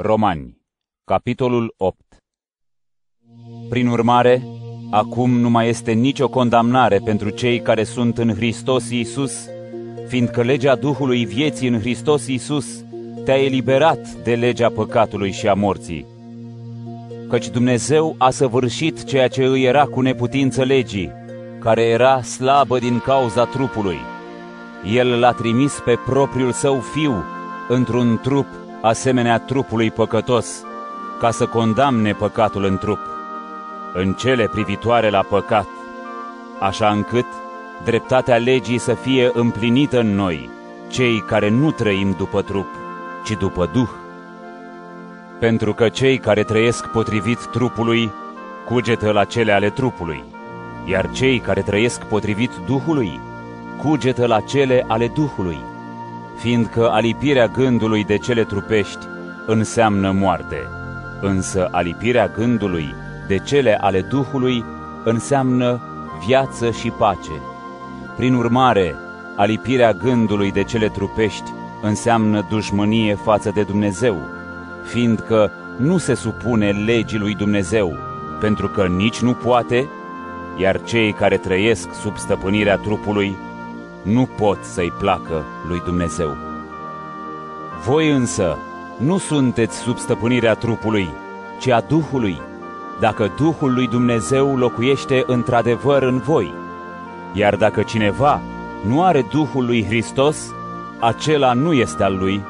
Romani, capitolul 8 Prin urmare, acum nu mai este nicio condamnare pentru cei care sunt în Hristos Iisus, fiindcă legea Duhului vieții în Hristos Iisus te-a eliberat de legea păcatului și a morții. Căci Dumnezeu a săvârșit ceea ce îi era cu neputință legii, care era slabă din cauza trupului. El l-a trimis pe propriul său fiu într-un trup asemenea trupului păcătos, ca să condamne păcatul în trup, în cele privitoare la păcat, așa încât dreptatea legii să fie împlinită în noi, cei care nu trăim după trup, ci după Duh. Pentru că cei care trăiesc potrivit trupului cugetă la cele ale trupului, iar cei care trăiesc potrivit Duhului cugetă la cele ale Duhului fiindcă alipirea gândului de cele trupești înseamnă moarte, însă alipirea gândului de cele ale Duhului înseamnă viață și pace. Prin urmare, alipirea gândului de cele trupești înseamnă dușmănie față de Dumnezeu, fiindcă nu se supune legii lui Dumnezeu, pentru că nici nu poate, iar cei care trăiesc sub stăpânirea trupului nu pot să-i placă lui Dumnezeu. Voi însă nu sunteți sub stăpânirea trupului, ci a Duhului, dacă Duhul lui Dumnezeu locuiește într-adevăr în voi. Iar dacă cineva nu are Duhul lui Hristos, acela nu este al lui.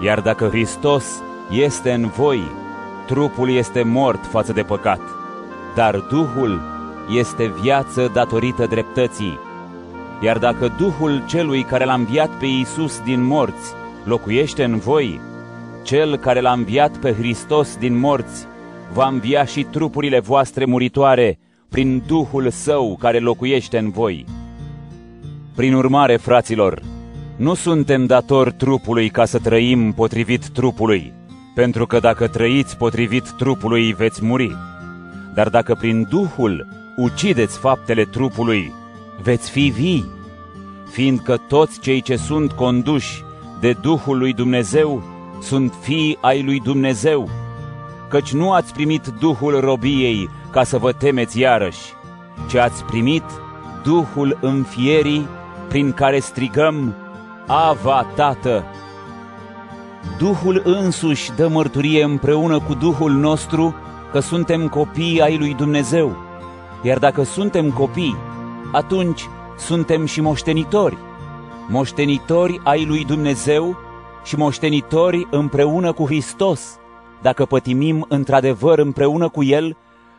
Iar dacă Hristos este în voi, trupul este mort față de păcat, dar Duhul este viață datorită dreptății. Iar dacă Duhul celui care l-a înviat pe Iisus din morți locuiește în voi, cel care l-a înviat pe Hristos din morți, va învia și trupurile voastre muritoare prin Duhul Său care locuiește în voi. Prin urmare, fraților, nu suntem datori trupului ca să trăim potrivit trupului, pentru că dacă trăiți potrivit trupului, veți muri. Dar dacă prin Duhul ucideți faptele trupului, veți fi vii, fiindcă toți cei ce sunt conduși de Duhul lui Dumnezeu sunt fii ai lui Dumnezeu, căci nu ați primit Duhul robiei ca să vă temeți iarăși, ci ați primit Duhul înfierii prin care strigăm, Ava, Tată! Duhul însuși dă mărturie împreună cu Duhul nostru că suntem copii ai lui Dumnezeu, iar dacă suntem copii, atunci suntem și moștenitori, moștenitori ai lui Dumnezeu și moștenitori împreună cu Hristos, dacă pătimim într-adevăr împreună cu El,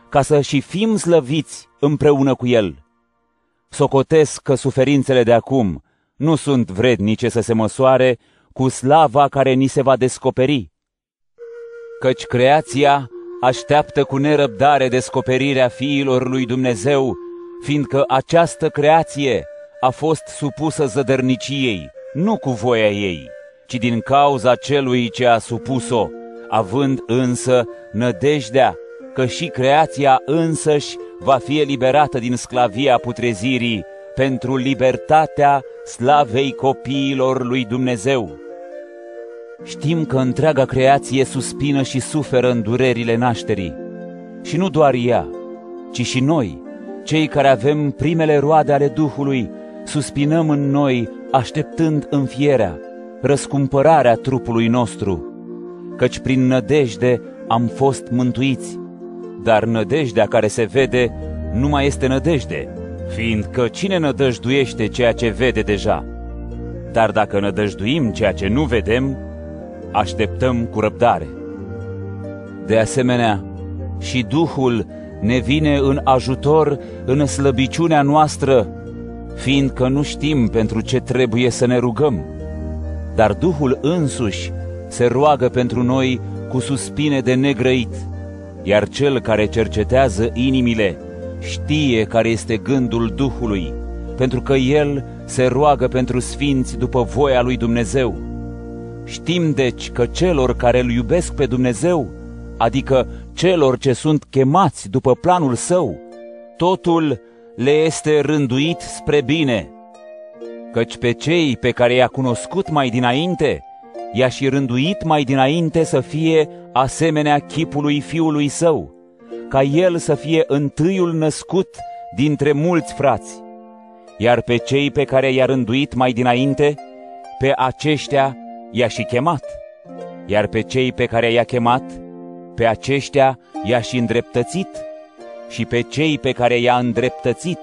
ca să și fim slăviți împreună cu El. Socotesc că suferințele de acum nu sunt vrednice să se măsoare cu slava care ni se va descoperi. Căci creația așteaptă cu nerăbdare descoperirea fiilor lui Dumnezeu, fiindcă această creație a fost supusă zădărniciei, nu cu voia ei, ci din cauza celui ce a supus-o, având însă nădejdea că și creația însăși va fi eliberată din sclavia putrezirii pentru libertatea slavei copiilor lui Dumnezeu. Știm că întreaga creație suspină și suferă în durerile nașterii. Și nu doar ea, ci și noi, cei care avem primele roade ale Duhului, suspinăm în noi, așteptând înfierea, răscumpărarea trupului nostru, căci prin nădejde am fost mântuiți. Dar nădejdea care se vede nu mai este nădejde, fiindcă cine nădăjduiește ceea ce vede deja? Dar dacă nădăjduim ceea ce nu vedem, așteptăm cu răbdare. De asemenea, și Duhul ne vine în ajutor în slăbiciunea noastră, fiindcă nu știm pentru ce trebuie să ne rugăm. Dar Duhul însuși se roagă pentru noi cu suspine de negrăit, iar cel care cercetează inimile știe care este gândul Duhului, pentru că El se roagă pentru sfinți după voia lui Dumnezeu. Știm deci că celor care îl iubesc pe Dumnezeu, adică celor ce sunt chemați după planul său, totul le este rânduit spre bine, căci pe cei pe care i-a cunoscut mai dinainte, i-a și rânduit mai dinainte să fie asemenea chipului fiului său, ca el să fie întâiul născut dintre mulți frați. Iar pe cei pe care i-a rânduit mai dinainte, pe aceștia i-a și chemat. Iar pe cei pe care i-a chemat, pe aceștia i-a și îndreptățit. Și pe cei pe care i-a îndreptățit,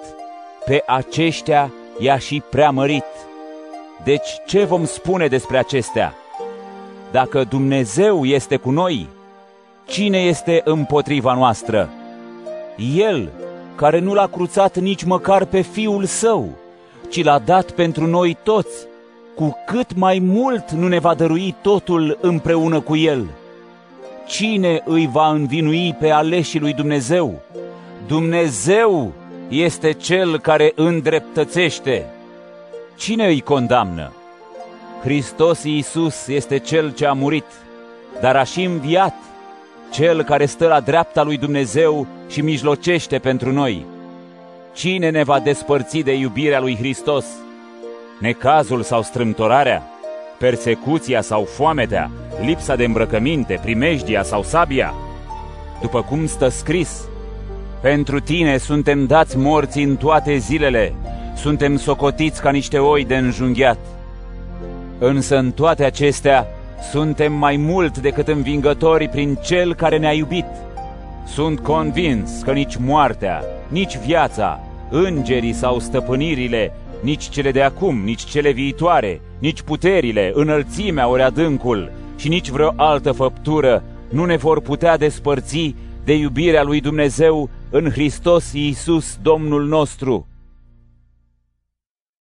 pe aceștia i-a și preamărit. Deci ce vom spune despre acestea? Dacă Dumnezeu este cu noi, cine este împotriva noastră? El, care nu l-a cruțat nici măcar pe Fiul Său, ci l-a dat pentru noi toți, cu cât mai mult nu ne va dărui totul împreună cu El. Cine îi va învinui pe aleșii lui Dumnezeu? Dumnezeu este Cel care îndreptățește. Cine îi condamnă? Hristos Iisus este Cel ce a murit, dar a și înviat, Cel care stă la dreapta lui Dumnezeu și mijlocește pentru noi. Cine ne va despărți de iubirea lui Hristos? Necazul sau strâmtorarea? Persecuția sau foametea? Lipsa de îmbrăcăminte, primejdia sau sabia? După cum stă scris, pentru tine suntem dați morți în toate zilele, suntem socotiți ca niște oi de înjunghiat. Însă în toate acestea suntem mai mult decât învingători prin Cel care ne-a iubit. Sunt convins că nici moartea, nici viața, îngerii sau stăpânirile, nici cele de acum, nici cele viitoare, nici puterile, înălțimea ori adâncul și nici vreo altă făptură nu ne vor putea despărți de iubirea lui Dumnezeu în Hristos Iisus Domnul nostru.